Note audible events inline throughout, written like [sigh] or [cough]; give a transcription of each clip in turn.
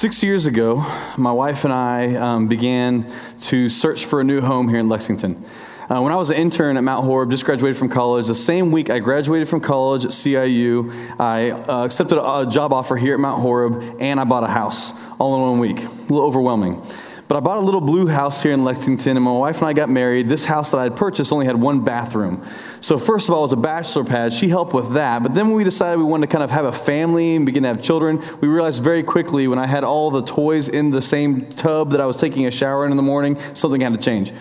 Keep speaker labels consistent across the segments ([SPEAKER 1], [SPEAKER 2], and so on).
[SPEAKER 1] Six years ago, my wife and I um, began to search for a new home here in Lexington. Uh, when I was an intern at Mount Horeb, just graduated from college, the same week I graduated from college at CIU, I uh, accepted a, job offer here at Mount Horeb, and I bought a house all in one week. A little overwhelming. But I bought a little blue house here in Lexington, and my wife and I got married. This house that I had purchased only had one bathroom. So, first of all, it was a bachelor pad. She helped with that. But then when we decided we wanted to kind of have a family and begin to have children, we realized very quickly when I had all the toys in the same tub that I was taking a shower in in the morning, something had to change.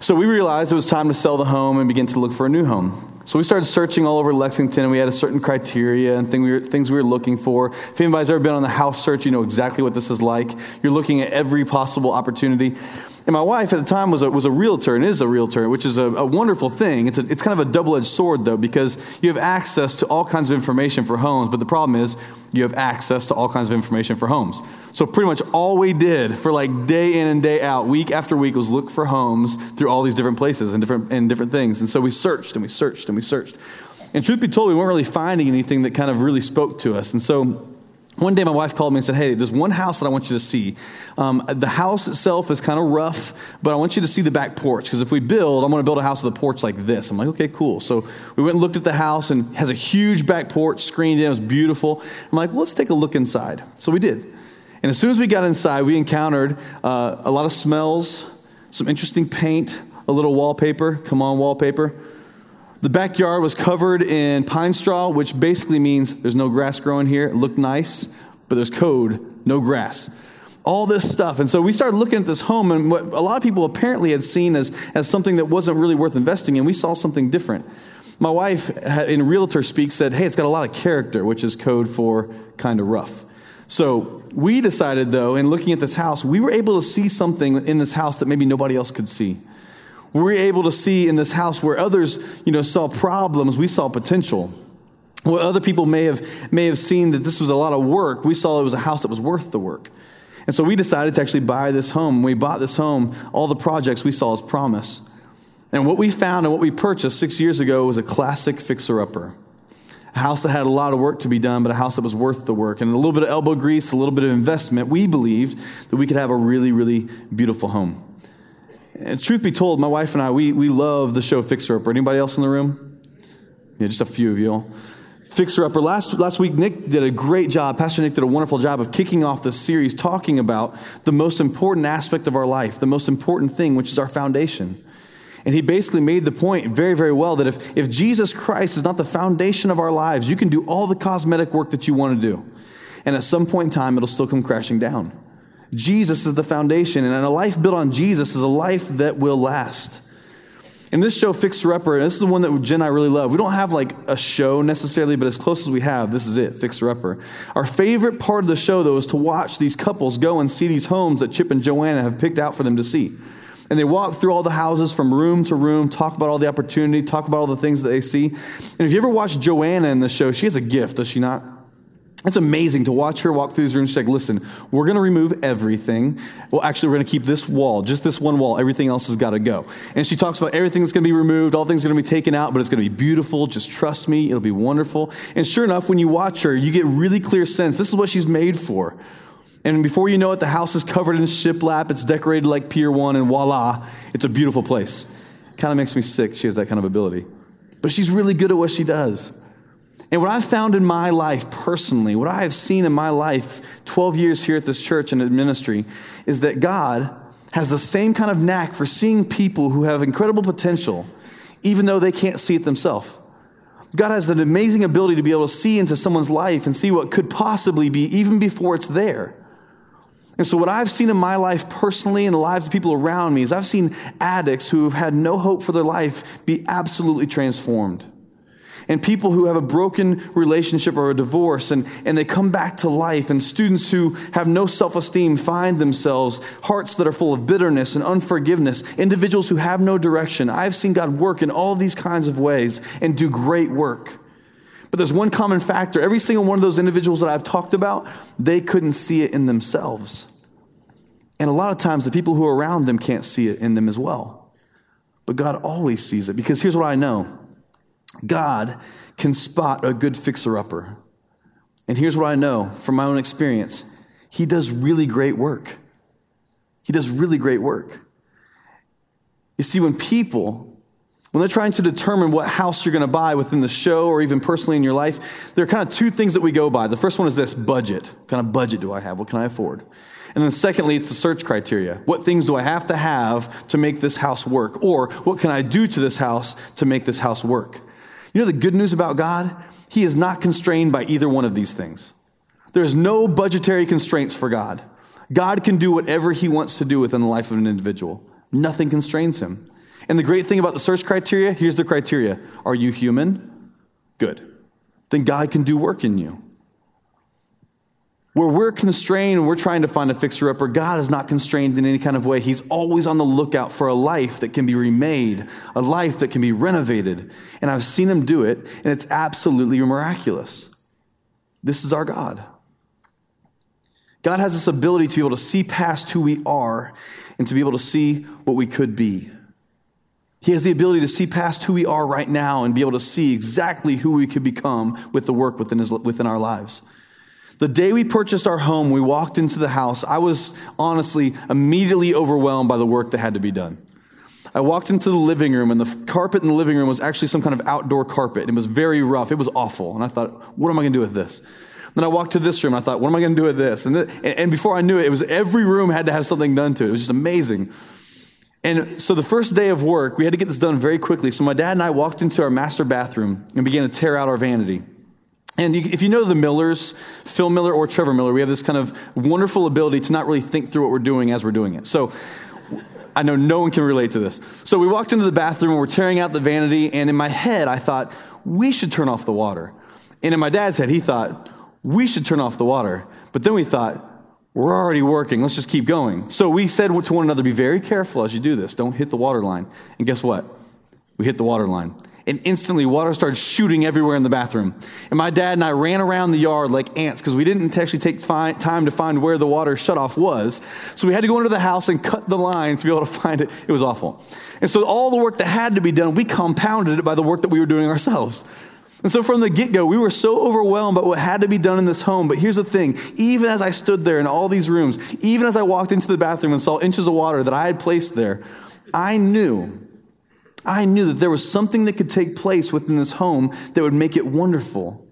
[SPEAKER 1] So, we realized it was time to sell the home and begin to look for a new home. So we started searching all over Lexington, and we had a certain criteria and thing we were, things we were looking for. If anybody's ever been on the house search, you know exactly what this is like. You're looking at every possible opportunity. And my wife at the time was a, was a realtor and is a realtor, which is a, a wonderful thing. It's, a, it's kind of a double edged sword, though, because you have access to all kinds of information for homes, but the problem is you have access to all kinds of information for homes. So, pretty much all we did for like day in and day out, week after week, was look for homes through all these different places and different, and different things. And so we searched and we searched and we searched. And truth be told, we weren't really finding anything that kind of really spoke to us. And so, one day, my wife called me and said, Hey, there's one house that I want you to see. Um, the house itself is kind of rough, but I want you to see the back porch because if we build, I'm going to build a house with a porch like this. I'm like, Okay, cool. So we went and looked at the house and has a huge back porch screened in. It was beautiful. I'm like, well, Let's take a look inside. So we did. And as soon as we got inside, we encountered uh, a lot of smells, some interesting paint, a little wallpaper. Come on, wallpaper. The backyard was covered in pine straw, which basically means there's no grass growing here. It looked nice, but there's code, no grass. All this stuff. And so we started looking at this home, and what a lot of people apparently had seen as, as something that wasn't really worth investing in, we saw something different. My wife, in realtor speak, said, Hey, it's got a lot of character, which is code for kind of rough. So we decided, though, in looking at this house, we were able to see something in this house that maybe nobody else could see. We were able to see in this house where others, you know, saw problems, we saw potential. What other people may have, may have seen that this was a lot of work, we saw it was a house that was worth the work. And so we decided to actually buy this home. We bought this home, all the projects we saw as promise. And what we found and what we purchased six years ago was a classic fixer upper. A house that had a lot of work to be done, but a house that was worth the work. And a little bit of elbow grease, a little bit of investment, we believed that we could have a really, really beautiful home. And truth be told, my wife and I, we, we love the show Fixer Upper. Anybody else in the room? Yeah, just a few of you Fixer Upper. Last, last week, Nick did a great job. Pastor Nick did a wonderful job of kicking off this series talking about the most important aspect of our life, the most important thing, which is our foundation. And he basically made the point very, very well that if, if Jesus Christ is not the foundation of our lives, you can do all the cosmetic work that you want to do. And at some point in time, it'll still come crashing down. Jesus is the foundation, and a life built on Jesus is a life that will last. And this show, Fixer Upper, this is the one that Jen and I really love. We don't have like a show necessarily, but as close as we have, this is it, Fixer Upper. Our favorite part of the show, though, is to watch these couples go and see these homes that Chip and Joanna have picked out for them to see. And they walk through all the houses from room to room, talk about all the opportunity, talk about all the things that they see. And if you ever watch Joanna in the show, she has a gift, does she not? It's amazing to watch her walk through these rooms. She's like, listen, we're going to remove everything. Well, actually, we're going to keep this wall, just this one wall. Everything else has got to go. And she talks about everything that's going to be removed, all things are going to be taken out, but it's going to be beautiful. Just trust me, it'll be wonderful. And sure enough, when you watch her, you get really clear sense this is what she's made for. And before you know it, the house is covered in shiplap. It's decorated like Pier 1, and voila, it's a beautiful place. Kind of makes me sick. She has that kind of ability. But she's really good at what she does. And what I've found in my life personally, what I have seen in my life, 12 years here at this church and in ministry, is that God has the same kind of knack for seeing people who have incredible potential, even though they can't see it themselves. God has an amazing ability to be able to see into someone's life and see what could possibly be even before it's there. And so, what I've seen in my life personally and the lives of people around me is I've seen addicts who have had no hope for their life be absolutely transformed and people who have a broken relationship or a divorce and, and they come back to life, and students who have no self esteem find themselves, hearts that are full of bitterness and unforgiveness, individuals who have no direction. I've seen God work in all these kinds of ways and do great work. But there's one common factor. Every single one of those individuals that I've talked about, they couldn't see it in themselves. And a lot of times, the people who are around them can't see it in them as well. But God always sees it because here's what I know God can spot a good fixer upper. And here's what I know from my own experience he does really great work. He does really great work. You see, when people when they're trying to determine what house you're going to buy within the show or even personally in your life, there are kind of two things that we go by. The first one is this budget. What kind of budget do I have? What can I afford? And then secondly, it's the search criteria. What things do I have to have to make this house work? Or what can I do to this house to make this house work? You know the good news about God? He is not constrained by either one of these things. There's no budgetary constraints for God. God can do whatever he wants to do within the life of an individual. Nothing constrains him. And the great thing about the search criteria here's the criteria Are you human? Good. Then God can do work in you. Where we're constrained and we're trying to find a fixer upper, God is not constrained in any kind of way. He's always on the lookout for a life that can be remade, a life that can be renovated. And I've seen him do it, and it's absolutely miraculous. This is our God. God has this ability to be able to see past who we are and to be able to see what we could be. He has the ability to see past who we are right now and be able to see exactly who we could become with the work within, his, within our lives. The day we purchased our home, we walked into the house. I was honestly immediately overwhelmed by the work that had to be done. I walked into the living room, and the carpet in the living room was actually some kind of outdoor carpet. It was very rough. It was awful. And I thought, what am I going to do with this? Then I walked to this room, and I thought, what am I going to do with this? And, th- and before I knew it, it was every room had to have something done to it. It was just amazing. And so the first day of work, we had to get this done very quickly. So my dad and I walked into our master bathroom and began to tear out our vanity. And if you know the Millers, Phil Miller or Trevor Miller, we have this kind of wonderful ability to not really think through what we're doing as we're doing it. So I know no one can relate to this. So we walked into the bathroom and we're tearing out the vanity. And in my head, I thought, we should turn off the water. And in my dad's head, he thought, we should turn off the water. But then we thought, we're already working. Let's just keep going. So we said to one another, be very careful as you do this. Don't hit the water line. And guess what? We hit the water line. And instantly, water started shooting everywhere in the bathroom. And my dad and I ran around the yard like ants because we didn't actually take time to find where the water shutoff was. So we had to go into the house and cut the line to be able to [laughs] find it. It was awful. And so all the work that had to be done, we compounded it by the work that we were doing ourselves. And so from the get go, we were so overwhelmed by what had to be done in this home. But here's the thing even as I stood there in all these rooms, even as I walked into the bathroom and saw inches of water that I had placed there, I knew, I knew that there was something that could take place within this home that would make it wonderful.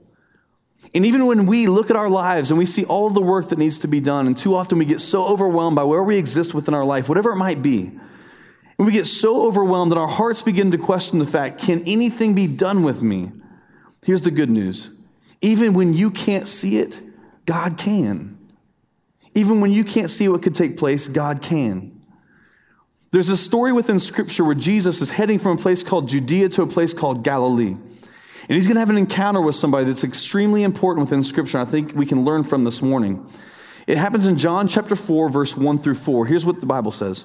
[SPEAKER 1] And even when we look at our lives and we see all the work that needs to be done, and too often we get so overwhelmed by where we exist within our life, whatever it might be, and we get so overwhelmed that our hearts begin to question the fact can anything be done with me? Here's the good news even when you can't see it, God can. Even when you can't see what could take place, God can. There's a story within Scripture where Jesus is heading from a place called Judea to a place called Galilee. And he's going to have an encounter with somebody that's extremely important within Scripture. I think we can learn from this morning. It happens in John chapter 4, verse 1 through 4. Here's what the Bible says.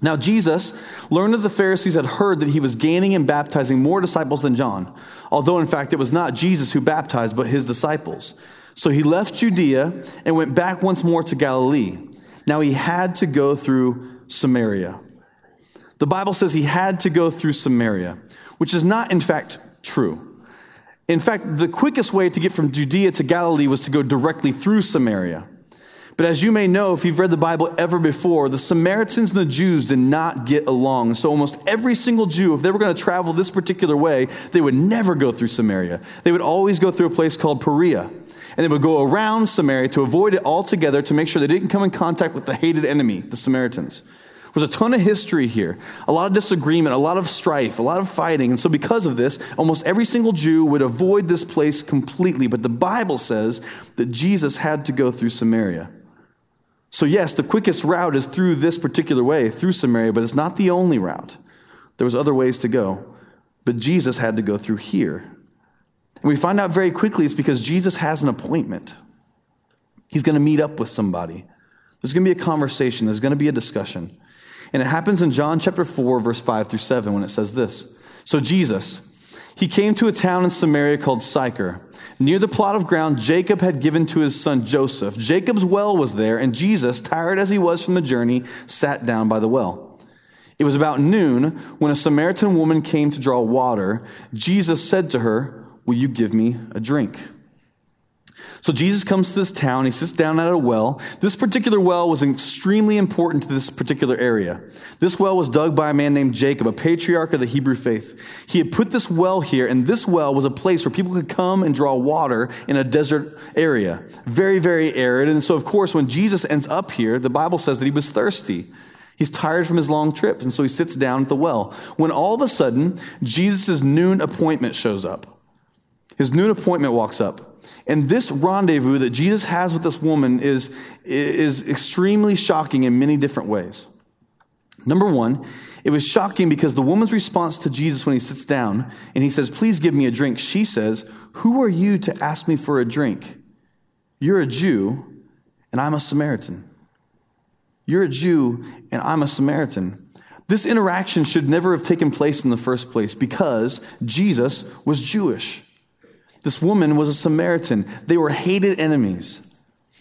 [SPEAKER 1] Now, Jesus learned that the Pharisees had heard that he was gaining and baptizing more disciples than John, although in fact it was not Jesus who baptized, but his disciples. So he left Judea and went back once more to Galilee. Now he had to go through Samaria. The Bible says he had to go through Samaria, which is not in fact true. In fact, the quickest way to get from Judea to Galilee was to go directly through Samaria. But as you may know, if you've read the Bible ever before, the Samaritans and the Jews did not get along. So almost every single Jew, if they were going to travel this particular way, they would never go through Samaria. They would always go through a place called Perea. And they would go around Samaria to avoid it altogether to make sure they didn't come in contact with the hated enemy, the Samaritans. There's a ton of history here, a lot of disagreement, a lot of strife, a lot of fighting. And so, because of this, almost every single Jew would avoid this place completely. But the Bible says that Jesus had to go through Samaria. So, yes, the quickest route is through this particular way, through Samaria, but it's not the only route. There was other ways to go, but Jesus had to go through here. And we find out very quickly it's because Jesus has an appointment. He's going to meet up with somebody. There's going to be a conversation, there's going to be a discussion. And it happens in John chapter 4, verse 5 through 7, when it says this. So, Jesus, he came to a town in Samaria called Sychar Near the plot of ground Jacob had given to his son Joseph, Jacob's well was there, and Jesus, tired as he was from the journey, sat down by the well. It was about noon when a Samaritan woman came to draw water. Jesus said to her, Will you give me a drink? So Jesus comes to this town. He sits down at a well. This particular well was extremely important to this particular area. This well was dug by a man named Jacob, a patriarch of the Hebrew faith. He had put this well here, and this well was a place where people could come and draw water in a desert area. Very, very arid. And so, of course, when Jesus ends up here, the Bible says that he was thirsty. He's tired from his long trip, and so he sits down at the well. When all of a sudden, Jesus' noon appointment shows up. His noon appointment walks up. And this rendezvous that Jesus has with this woman is, is extremely shocking in many different ways. Number one, it was shocking because the woman's response to Jesus when he sits down and he says, Please give me a drink, she says, Who are you to ask me for a drink? You're a Jew and I'm a Samaritan. You're a Jew and I'm a Samaritan. This interaction should never have taken place in the first place because Jesus was Jewish. This woman was a Samaritan. They were hated enemies.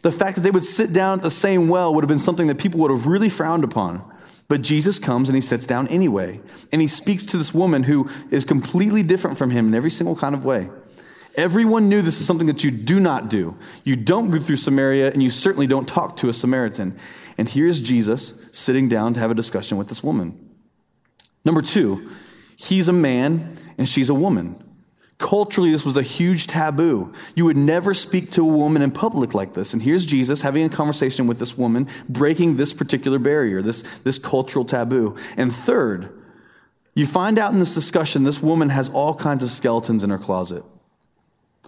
[SPEAKER 1] The fact that they would sit down at the same well would have been something that people would have really frowned upon. But Jesus comes and he sits down anyway. And he speaks to this woman who is completely different from him in every single kind of way. Everyone knew this is something that you do not do. You don't go through Samaria, and you certainly don't talk to a Samaritan. And here's Jesus sitting down to have a discussion with this woman. Number two, he's a man and she's a woman. Culturally, this was a huge taboo. You would never speak to a woman in public like this. And here's Jesus having a conversation with this woman, breaking this particular barrier, this, this cultural taboo. And third, you find out in this discussion, this woman has all kinds of skeletons in her closet,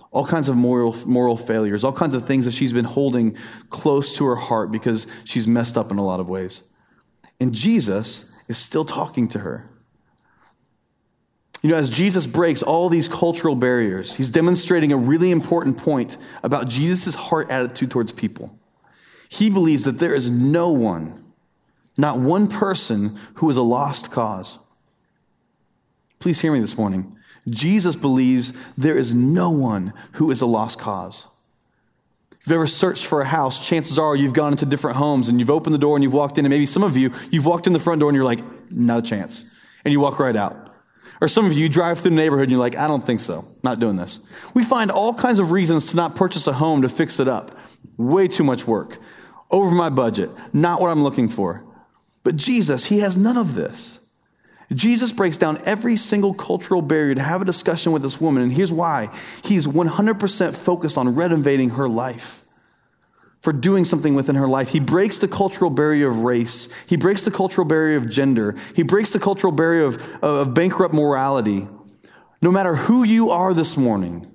[SPEAKER 1] all kinds of moral, moral failures, all kinds of things that she's been holding close to her heart because she's messed up in a lot of ways. And Jesus is still talking to her. You know, as Jesus breaks all these cultural barriers, he's demonstrating a really important point about Jesus' heart attitude towards people. He believes that there is no one, not one person, who is a lost cause. Please hear me this morning. Jesus believes there is no one who is a lost cause. If you've ever searched for a house, chances are you've gone into different homes and you've opened the door and you've walked in, and maybe some of you, you've walked in the front door and you're like, not a chance. And you walk right out. Or some of you, drive through the neighborhood and you're like, I don't think so. Not doing this. We find all kinds of reasons to not purchase a home to fix it up. Way too much work. Over my budget. Not what I'm looking for. But Jesus, he has none of this. Jesus breaks down every single cultural barrier to have a discussion with this woman. And here's why He's 100% focused on renovating her life for doing something within her life. He breaks the cultural barrier of race. He breaks the cultural barrier of gender. He breaks the cultural barrier of, of bankrupt morality. No matter who you are this morning,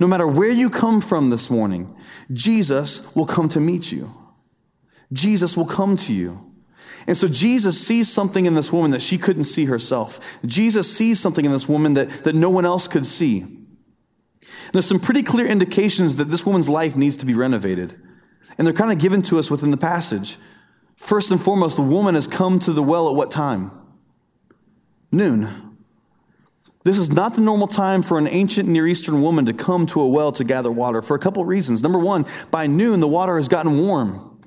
[SPEAKER 1] no matter where you come from this morning, Jesus will come to meet you. Jesus will come to you. And so Jesus sees something in this woman that she couldn't see herself. Jesus sees something in this woman that, that no one else could see. There's some pretty clear indications that this woman's life needs to be renovated. And they're kind of given to us within the passage. First and foremost, the woman has come to the well at what time? Noon. This is not the normal time for an ancient Near Eastern woman to come to a well to gather water for a couple reasons. Number one, by noon, the water has gotten warm.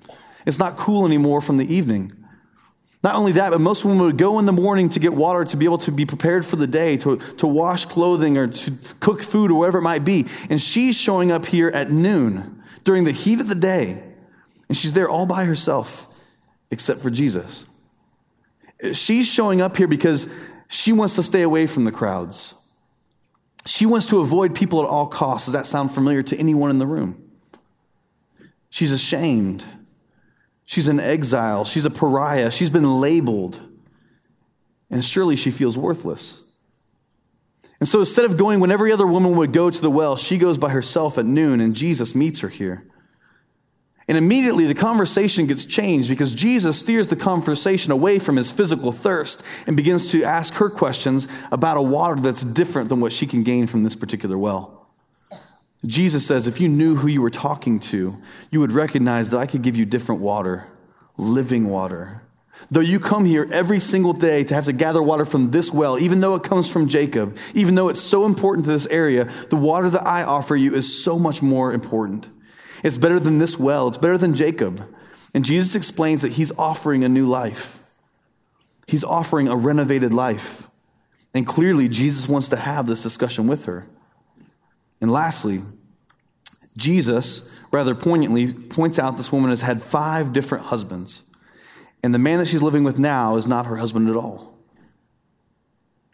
[SPEAKER 1] It's not cool anymore from the evening. Not only that, but most women would go in the morning to get water to be able to be prepared for the day, to, to wash clothing or to cook food or whatever it might be. And she's showing up here at noon during the heat of the day, and she's there all by herself, except for Jesus. She's showing up here because she wants to stay away from the crowds. She wants to avoid people at all costs. Does that sound familiar to anyone in the room? She's ashamed. She's an exile. She's a pariah. She's been labeled. And surely she feels worthless. And so instead of going when every other woman would go to the well, she goes by herself at noon, and Jesus meets her here. And immediately the conversation gets changed because Jesus steers the conversation away from his physical thirst and begins to ask her questions about a water that's different than what she can gain from this particular well. Jesus says, If you knew who you were talking to, you would recognize that I could give you different water, living water. Though you come here every single day to have to gather water from this well, even though it comes from Jacob, even though it's so important to this area, the water that I offer you is so much more important. It's better than this well, it's better than Jacob. And Jesus explains that he's offering a new life, he's offering a renovated life. And clearly, Jesus wants to have this discussion with her. And lastly, Jesus, rather poignantly, points out this woman has had five different husbands. And the man that she's living with now is not her husband at all.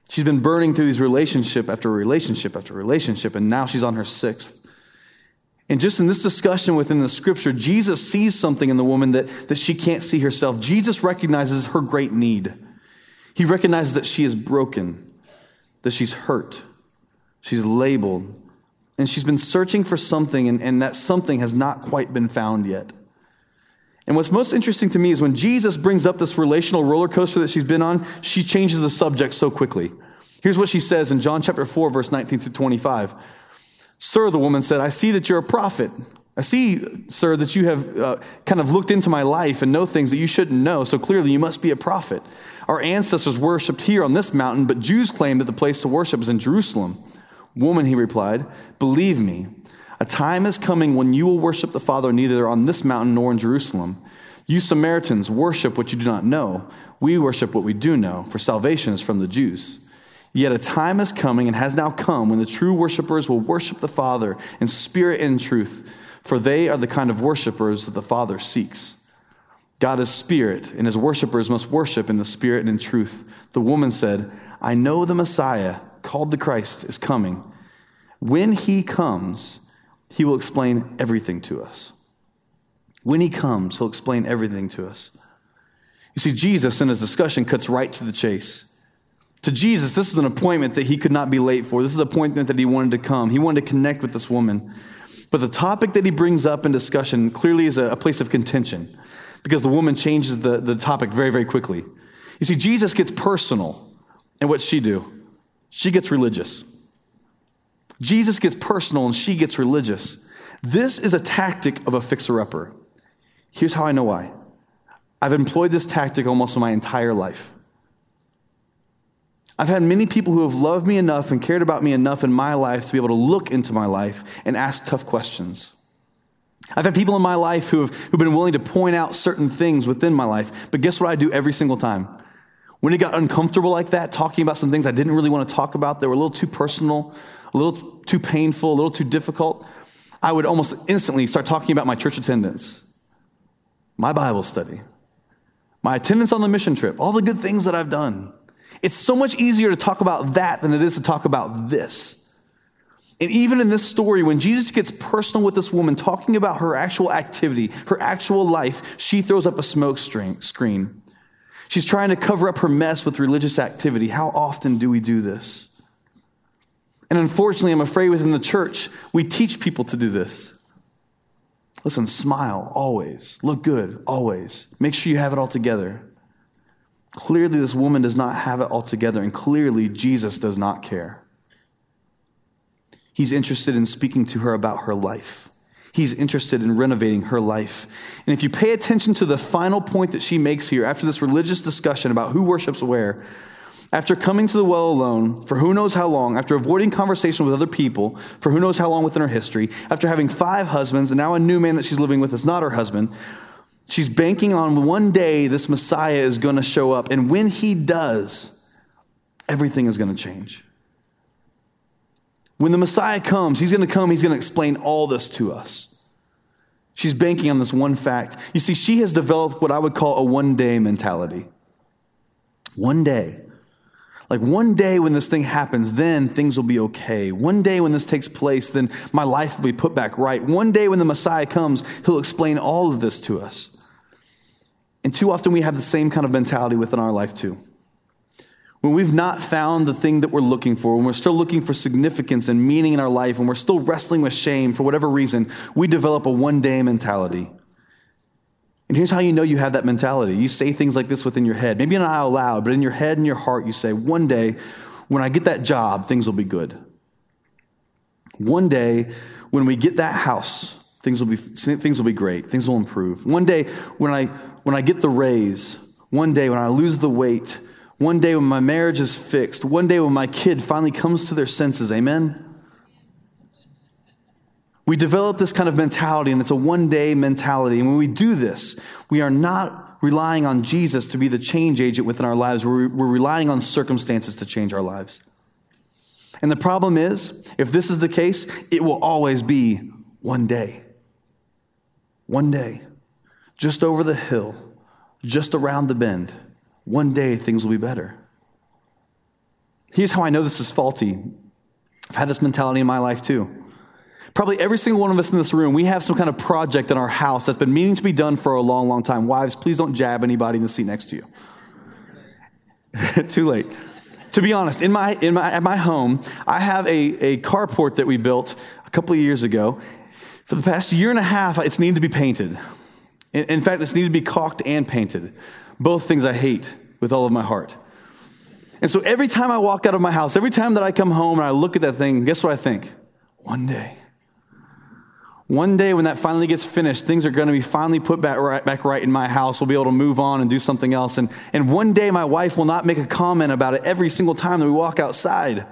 [SPEAKER 1] She's been burning through these relationship after relationship after relationship, and now she's on her sixth. And just in this discussion within the scripture, Jesus sees something in the woman that, that she can't see herself. Jesus recognizes her great need. He recognizes that she is broken, that she's hurt, she's labeled, and she's been searching for something, and, and that something has not quite been found yet. And what's most interesting to me is when Jesus brings up this relational roller coaster that she's been on, she changes the subject so quickly. Here's what she says in John chapter 4, verse 19 through 25. Sir, the woman said, I see that you're a prophet. I see, sir, that you have uh, kind of looked into my life and know things that you shouldn't know, so clearly you must be a prophet. Our ancestors worshiped here on this mountain, but Jews claim that the place to worship is in Jerusalem. Woman, he replied, believe me, a time is coming when you will worship the Father neither on this mountain nor in Jerusalem. You Samaritans worship what you do not know. We worship what we do know, for salvation is from the Jews. Yet a time is coming and has now come when the true worshipers will worship the Father in spirit and in truth, for they are the kind of worshipers that the Father seeks. God is spirit, and his worshipers must worship in the spirit and in truth. The woman said, I know the Messiah, called the Christ, is coming. When he comes, he will explain everything to us. When he comes, he'll explain everything to us. You see, Jesus in his discussion cuts right to the chase. To Jesus, this is an appointment that he could not be late for. This is an appointment that he wanted to come. He wanted to connect with this woman. But the topic that he brings up in discussion clearly is a, a place of contention because the woman changes the, the topic very, very quickly. You see, Jesus gets personal. And what she do? She gets religious. Jesus gets personal and she gets religious. This is a tactic of a fixer-upper. Here's how I know why. I've employed this tactic almost my entire life. I've had many people who have loved me enough and cared about me enough in my life to be able to look into my life and ask tough questions. I've had people in my life who have who've been willing to point out certain things within my life, but guess what I do every single time? When it got uncomfortable like that, talking about some things I didn't really want to talk about, that were a little too personal, a little too painful, a little too difficult, I would almost instantly start talking about my church attendance, my Bible study, my attendance on the mission trip, all the good things that I've done. It's so much easier to talk about that than it is to talk about this. And even in this story, when Jesus gets personal with this woman, talking about her actual activity, her actual life, she throws up a smoke screen. She's trying to cover up her mess with religious activity. How often do we do this? And unfortunately, I'm afraid within the church, we teach people to do this. Listen, smile always, look good always, make sure you have it all together. Clearly, this woman does not have it all together, and clearly, Jesus does not care. He's interested in speaking to her about her life. He's interested in renovating her life. And if you pay attention to the final point that she makes here, after this religious discussion about who worships where, after coming to the well alone for who knows how long, after avoiding conversation with other people for who knows how long within her history, after having five husbands and now a new man that she's living with is not her husband, She's banking on one day this Messiah is going to show up. And when he does, everything is going to change. When the Messiah comes, he's going to come, he's going to explain all this to us. She's banking on this one fact. You see, she has developed what I would call a one day mentality. One day. Like one day when this thing happens, then things will be okay. One day when this takes place, then my life will be put back right. One day when the Messiah comes, he'll explain all of this to us. And too often we have the same kind of mentality within our life too. When we've not found the thing that we're looking for, when we're still looking for significance and meaning in our life, and we're still wrestling with shame for whatever reason, we develop a one day mentality. And here's how you know you have that mentality. You say things like this within your head. Maybe not out loud, but in your head and your heart, you say, One day, when I get that job, things will be good. One day, when we get that house, things will be, things will be great. Things will improve. One day, when I when I get the raise, one day when I lose the weight, one day when my marriage is fixed, one day when my kid finally comes to their senses. Amen? We develop this kind of mentality, and it's a one day mentality. And when we do this, we are not relying on Jesus to be the change agent within our lives. We're, we're relying on circumstances to change our lives. And the problem is, if this is the case, it will always be one day. One day, just over the hill, just around the bend, one day things will be better. Here's how I know this is faulty. I've had this mentality in my life too. Probably every single one of us in this room, we have some kind of project in our house that's been meaning to be done for a long, long time. Wives, please don't jab anybody in the seat next to you. [laughs] Too late. To be honest, in my, in my, at my home, I have a, a carport that we built a couple of years ago. For the past year and a half, it's needed to be painted. In, in fact, it's needed to be caulked and painted. Both things I hate with all of my heart. And so every time I walk out of my house, every time that I come home and I look at that thing, guess what I think? One day. One day when that finally gets finished, things are going to be finally put back right, back right in my house. We'll be able to move on and do something else. And, and one day my wife will not make a comment about it every single time that we walk outside.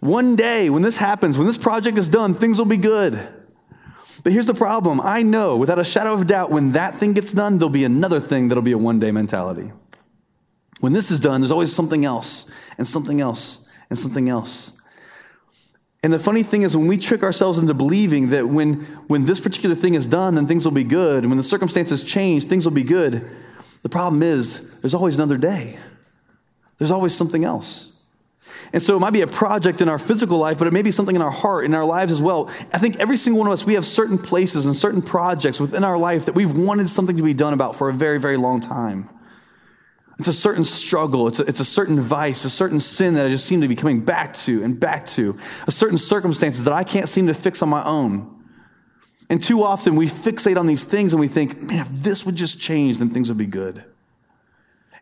[SPEAKER 1] One day when this happens, when this project is done, things will be good. But here's the problem I know without a shadow of a doubt, when that thing gets done, there'll be another thing that'll be a one day mentality. When this is done, there's always something else, and something else, and something else. And the funny thing is, when we trick ourselves into believing that when, when this particular thing is done, then things will be good, and when the circumstances change, things will be good, the problem is there's always another day. There's always something else. And so it might be a project in our physical life, but it may be something in our heart, in our lives as well. I think every single one of us, we have certain places and certain projects within our life that we've wanted something to be done about for a very, very long time. It's a certain struggle. It's a, it's a certain vice, a certain sin that I just seem to be coming back to and back to, a certain circumstances that I can't seem to fix on my own. And too often we fixate on these things and we think, man, if this would just change, then things would be good.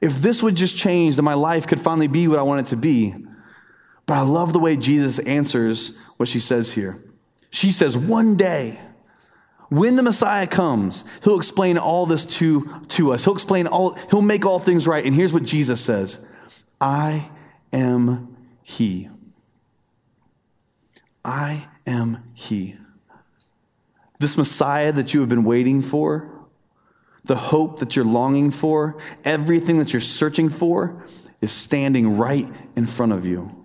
[SPEAKER 1] If this would just change, then my life could finally be what I want it to be. But I love the way Jesus answers what she says here. She says, one day, when the Messiah comes, he'll explain all this to, to us. He'll explain all, he'll make all things right. And here's what Jesus says I am He. I am He. This Messiah that you have been waiting for, the hope that you're longing for, everything that you're searching for is standing right in front of you.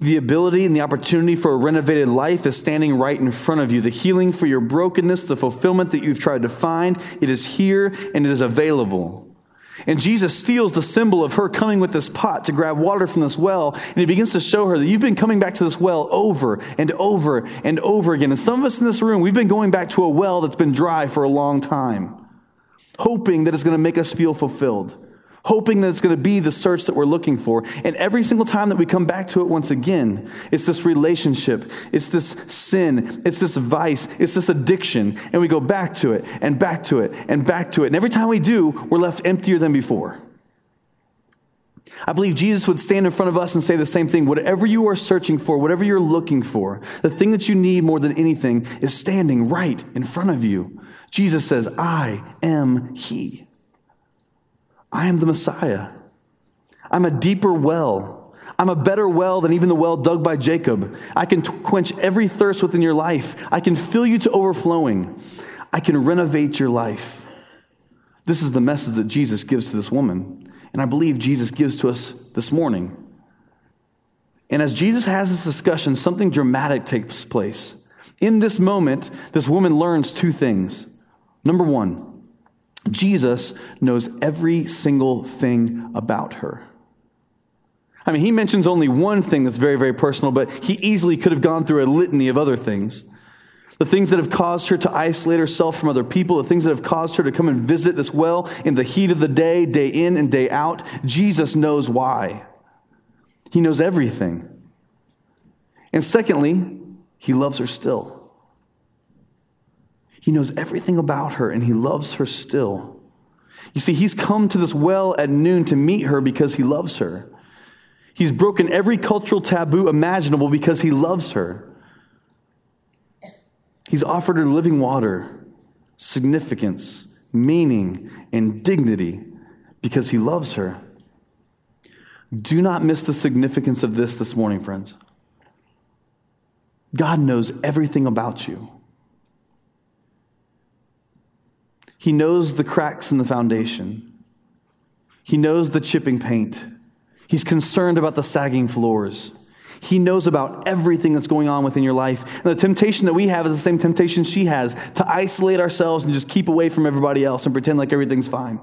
[SPEAKER 1] The ability and the opportunity for a renovated life is standing right in front of you. The healing for your brokenness, the fulfillment that you've tried to find, it is here and it is available. And Jesus steals the symbol of her coming with this pot to grab water from this well, and he begins to show her that you've been coming back to this well over and over and over again. And some of us in this room, we've been going back to a well that's been dry for a long time, hoping that it's going to make us feel fulfilled hoping that it's going to be the search that we're looking for. And every single time that we come back to it once again, it's this relationship, it's this sin, it's this vice, it's this addiction. And we go back to it and back to it and back to it. And every time we do, we're left emptier than before. I believe Jesus would stand in front of us and say the same thing. Whatever you are searching for, whatever you're looking for, the thing that you need more than anything is standing right in front of you. Jesus says, I am He. I am the Messiah. I'm a deeper well. I'm a better well than even the well dug by Jacob. I can t- quench every thirst within your life. I can fill you to overflowing. I can renovate your life. This is the message that Jesus gives to this woman. And I believe Jesus gives to us this morning. And as Jesus has this discussion, something dramatic takes place. In this moment, this woman learns two things. Number one, Jesus knows every single thing about her. I mean, he mentions only one thing that's very, very personal, but he easily could have gone through a litany of other things. The things that have caused her to isolate herself from other people, the things that have caused her to come and visit this well in the heat of the day, day in and day out. Jesus knows why. He knows everything. And secondly, he loves her still. He knows everything about her and he loves her still. You see, he's come to this well at noon to meet her because he loves her. He's broken every cultural taboo imaginable because he loves her. He's offered her living water, significance, meaning, and dignity because he loves her. Do not miss the significance of this this morning, friends. God knows everything about you. He knows the cracks in the foundation. He knows the chipping paint. He's concerned about the sagging floors. He knows about everything that's going on within your life. And the temptation that we have is the same temptation she has to isolate ourselves and just keep away from everybody else and pretend like everything's fine.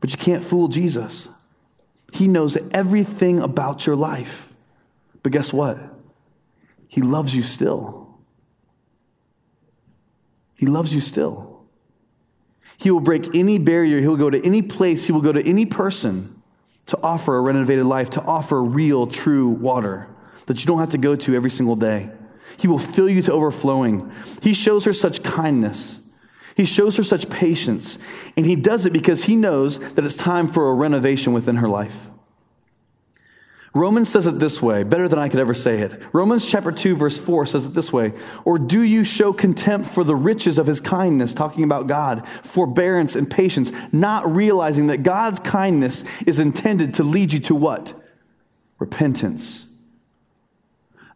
[SPEAKER 1] But you can't fool Jesus. He knows everything about your life. But guess what? He loves you still. He loves you still. He will break any barrier. He will go to any place. He will go to any person to offer a renovated life, to offer real, true water that you don't have to go to every single day. He will fill you to overflowing. He shows her such kindness. He shows her such patience. And he does it because he knows that it's time for a renovation within her life. Romans says it this way, better than I could ever say it. Romans chapter 2 verse 4 says it this way, or do you show contempt for the riches of his kindness, talking about God, forbearance and patience, not realizing that God's kindness is intended to lead you to what? Repentance.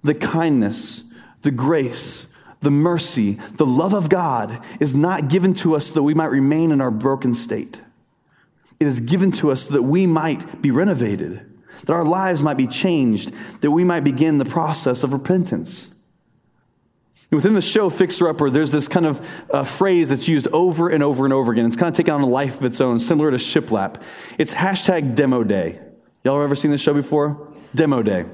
[SPEAKER 1] The kindness, the grace, the mercy, the love of God is not given to us so that we might remain in our broken state. It is given to us so that we might be renovated that our lives might be changed, that we might begin the process of repentance. Within the show Fixer Upper, there's this kind of uh, phrase that's used over and over and over again. It's kind of taken on a life of its own, similar to shiplap. It's hashtag demo day. Y'all ever seen this show before? Demo day.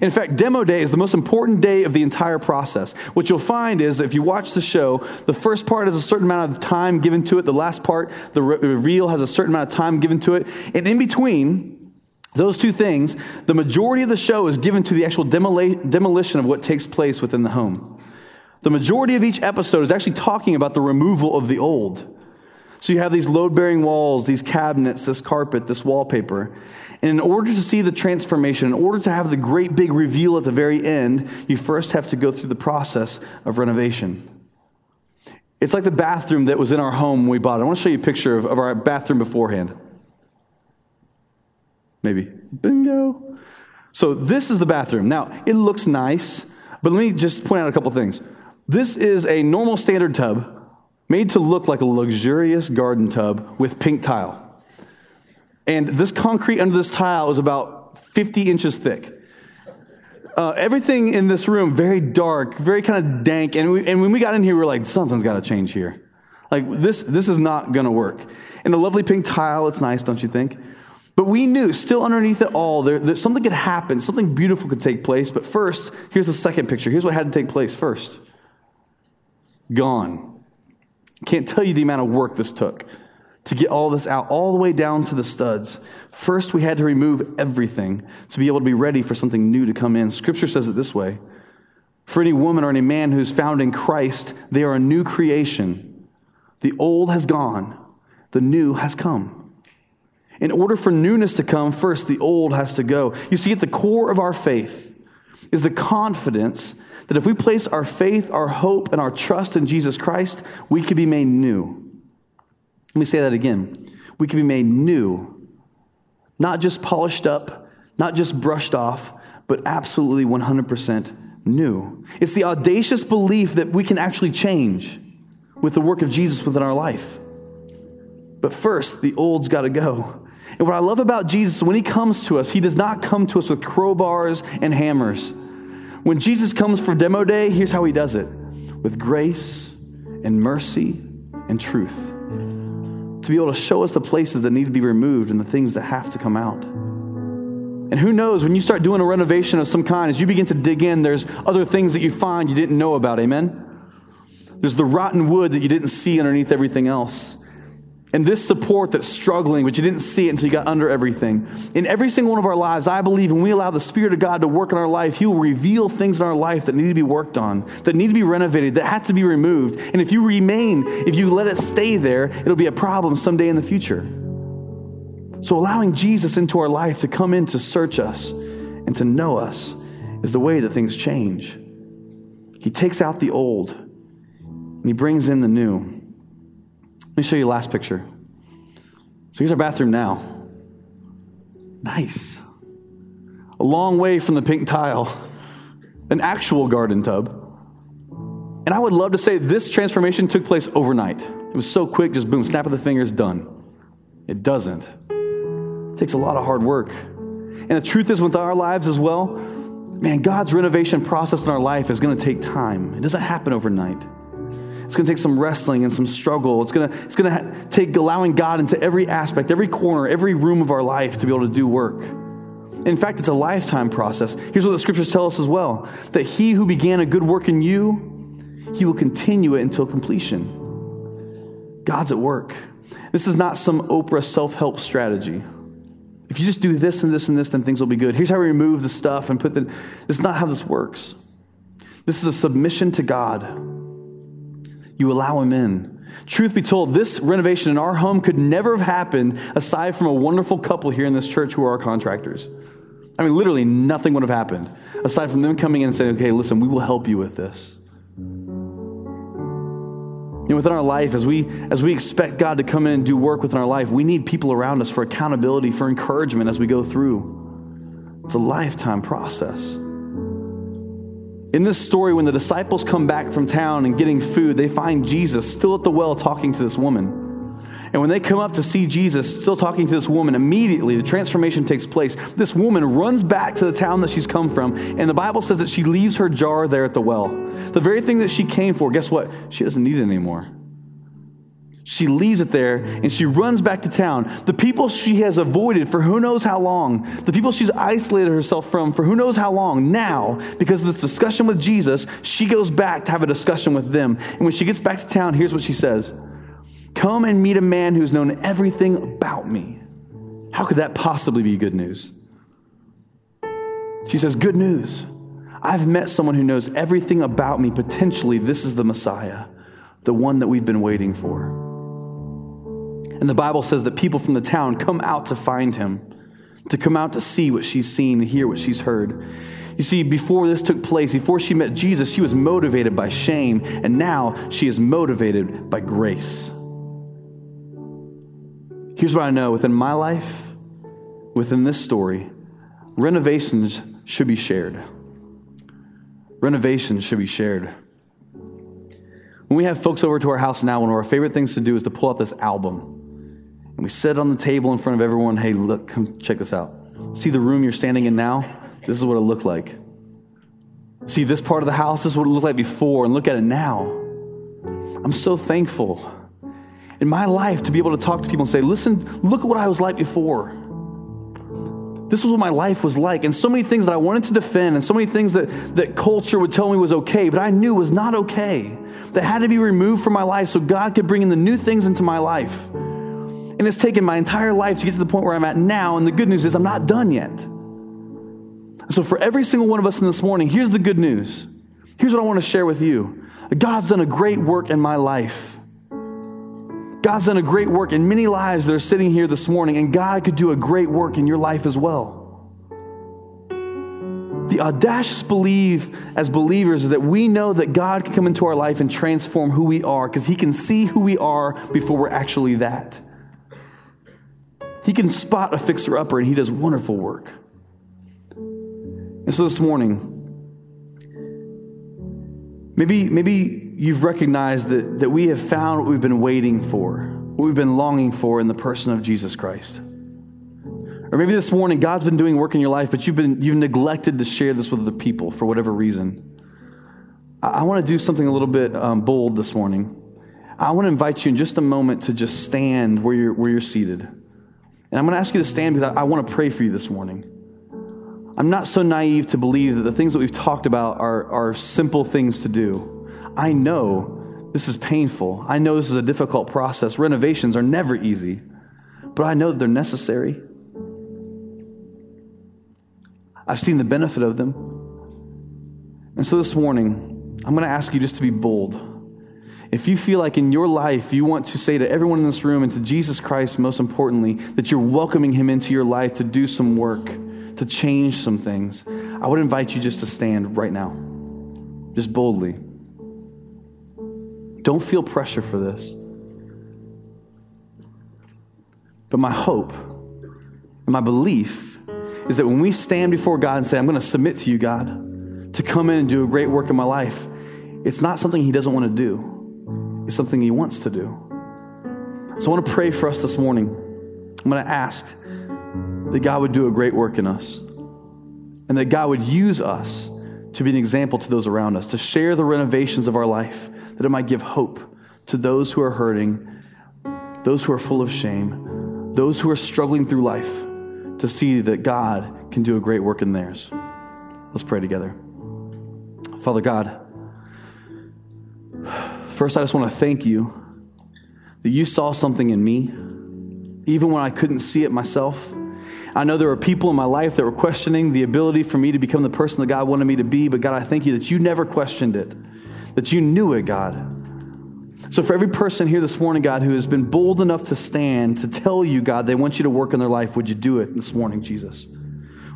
[SPEAKER 1] In fact, demo day is the most important day of the entire process. What you'll find is if you watch the show, the first part has a certain amount of time given to it, the last part, the reveal, has a certain amount of time given to it, and in between, those two things, the majority of the show is given to the actual demolition of what takes place within the home. The majority of each episode is actually talking about the removal of the old. So you have these load bearing walls, these cabinets, this carpet, this wallpaper. And in order to see the transformation, in order to have the great big reveal at the very end, you first have to go through the process of renovation. It's like the bathroom that was in our home when we bought it. I want to show you a picture of, of our bathroom beforehand. Maybe. Bingo. So this is the bathroom. Now, it looks nice, but let me just point out a couple things. This is a normal standard tub made to look like a luxurious garden tub with pink tile. And this concrete under this tile is about 50 inches thick. Uh, everything in this room very dark, very kind of dank. And, we, and when we got in here, we were like, something's got to change here. Like this, this is not going to work. And the lovely pink tile, it's nice, don't you think? But we knew, still underneath it all, there, that something could happen, something beautiful could take place. But first, here's the second picture. Here's what had to take place first gone. Can't tell you the amount of work this took to get all this out, all the way down to the studs. First, we had to remove everything to be able to be ready for something new to come in. Scripture says it this way For any woman or any man who's found in Christ, they are a new creation. The old has gone, the new has come. In order for newness to come, first the old has to go. You see, at the core of our faith is the confidence that if we place our faith, our hope, and our trust in Jesus Christ, we can be made new. Let me say that again. We can be made new, not just polished up, not just brushed off, but absolutely 100% new. It's the audacious belief that we can actually change with the work of Jesus within our life. But first, the old's got to go. And what I love about Jesus, when he comes to us, he does not come to us with crowbars and hammers. When Jesus comes for demo day, here's how he does it with grace and mercy and truth. To be able to show us the places that need to be removed and the things that have to come out. And who knows, when you start doing a renovation of some kind, as you begin to dig in, there's other things that you find you didn't know about. Amen? There's the rotten wood that you didn't see underneath everything else. And this support that's struggling, but you didn't see it until you got under everything. In every single one of our lives, I believe when we allow the Spirit of God to work in our life, He will reveal things in our life that need to be worked on, that need to be renovated, that have to be removed. And if you remain, if you let it stay there, it'll be a problem someday in the future. So allowing Jesus into our life to come in to search us and to know us is the way that things change. He takes out the old and He brings in the new. Let me show you last picture. So here's our bathroom now. Nice. A long way from the pink tile, an actual garden tub. And I would love to say this transformation took place overnight. It was so quick, just boom, snap of the fingers, done. It doesn't. It takes a lot of hard work. And the truth is, with our lives as well, man, God's renovation process in our life is going to take time. It doesn't happen overnight. It's going to take some wrestling and some struggle. It's going to, it's going to take allowing God into every aspect, every corner, every room of our life to be able to do work. In fact, it's a lifetime process. Here's what the scriptures tell us as well that he who began a good work in you, he will continue it until completion. God's at work. This is not some Oprah self help strategy. If you just do this and this and this, then things will be good. Here's how we remove the stuff and put the. This is not how this works. This is a submission to God. You allow Him in. Truth be told, this renovation in our home could never have happened aside from a wonderful couple here in this church who are our contractors. I mean, literally nothing would have happened aside from them coming in and saying, okay, listen, we will help you with this. And within our life, as we, as we expect God to come in and do work within our life, we need people around us for accountability, for encouragement as we go through. It's a lifetime process. In this story, when the disciples come back from town and getting food, they find Jesus still at the well talking to this woman. And when they come up to see Jesus still talking to this woman, immediately the transformation takes place. This woman runs back to the town that she's come from, and the Bible says that she leaves her jar there at the well. The very thing that she came for, guess what? She doesn't need it anymore. She leaves it there and she runs back to town. The people she has avoided for who knows how long, the people she's isolated herself from for who knows how long, now, because of this discussion with Jesus, she goes back to have a discussion with them. And when she gets back to town, here's what she says Come and meet a man who's known everything about me. How could that possibly be good news? She says, Good news. I've met someone who knows everything about me. Potentially, this is the Messiah, the one that we've been waiting for. And the Bible says that people from the town come out to find him, to come out to see what she's seen and hear what she's heard. You see, before this took place, before she met Jesus, she was motivated by shame, and now she is motivated by grace. Here's what I know within my life, within this story, renovations should be shared. Renovations should be shared. When we have folks over to our house now, one of our favorite things to do is to pull out this album. We sit on the table in front of everyone. Hey, look, come check this out. See the room you're standing in now? This is what it looked like. See this part of the house? This is what it looked like before, and look at it now. I'm so thankful in my life to be able to talk to people and say, listen, look at what I was like before. This was what my life was like. And so many things that I wanted to defend, and so many things that, that culture would tell me was okay, but I knew was not okay, that had to be removed from my life so God could bring in the new things into my life. And it's taken my entire life to get to the point where I'm at now. And the good news is I'm not done yet. So, for every single one of us in this morning, here's the good news. Here's what I want to share with you God's done a great work in my life. God's done a great work in many lives that are sitting here this morning, and God could do a great work in your life as well. The audacious belief as believers is that we know that God can come into our life and transform who we are because He can see who we are before we're actually that. He can spot a fixer upper, and He does wonderful work. And so this morning, Maybe, maybe you've recognized that, that we have found what we've been waiting for, what we've been longing for in the person of Jesus Christ. Or maybe this morning God's been doing work in your life, but you've, been, you've neglected to share this with other people for whatever reason. I, I want to do something a little bit um, bold this morning. I want to invite you in just a moment to just stand where you're, where you're seated. And I'm going to ask you to stand because I, I want to pray for you this morning. I'm not so naive to believe that the things that we've talked about are, are simple things to do. I know this is painful. I know this is a difficult process. Renovations are never easy, but I know that they're necessary. I've seen the benefit of them. And so this morning, I'm going to ask you just to be bold. If you feel like in your life you want to say to everyone in this room and to Jesus Christ, most importantly, that you're welcoming him into your life to do some work to change some things, I would invite you just to stand right now, just boldly. Don't feel pressure for this. But my hope and my belief is that when we stand before God and say, I'm going to submit to you, God, to come in and do a great work in my life, it's not something He doesn't want to do, it's something He wants to do. So I want to pray for us this morning. I'm going to ask that God would do a great work in us and that God would use us to be an example to those around us, to share the renovations of our life, that it might give hope to those who are hurting, those who are full of shame, those who are struggling through life, to see that God can do a great work in theirs. Let's pray together. Father God, first I just want to thank you that you saw something in me, even when I couldn't see it myself. I know there were people in my life that were questioning the ability for me to become the person that God wanted me to be, but God, I thank you that you never questioned it, that you knew it, God. So, for every person here this morning, God, who has been bold enough to stand to tell you, God, they want you to work in their life, would you do it this morning, Jesus?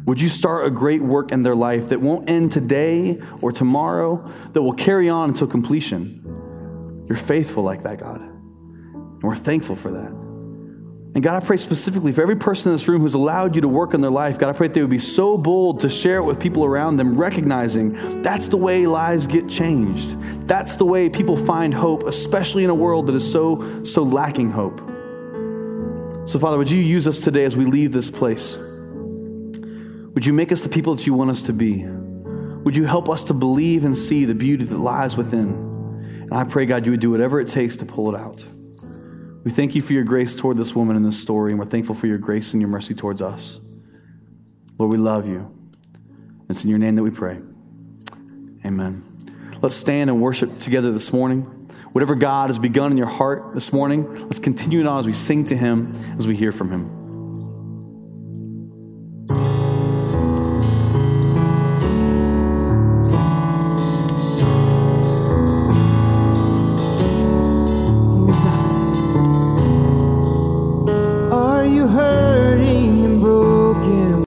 [SPEAKER 1] Would you start a great work in their life that won't end today or tomorrow, that will carry on until completion? You're faithful like that, God. And we're thankful for that. And God, I pray specifically for every person in this room who's allowed you to work in their life. God, I pray that they would be so bold to share it with people around them, recognizing that's the way lives get changed. That's the way people find hope, especially in a world that is so, so lacking hope. So, Father, would you use us today as we leave this place? Would you make us the people that you want us to be? Would you help us to believe and see the beauty that lies within? And I pray, God, you would do whatever it takes to pull it out. We thank you for your grace toward this woman in this story, and we're thankful for your grace and your mercy towards us. Lord, we love you. It's in your name that we pray. Amen. Let's stand and worship together this morning. Whatever God has begun in your heart this morning, let's continue it on as we sing to him, as we hear from him.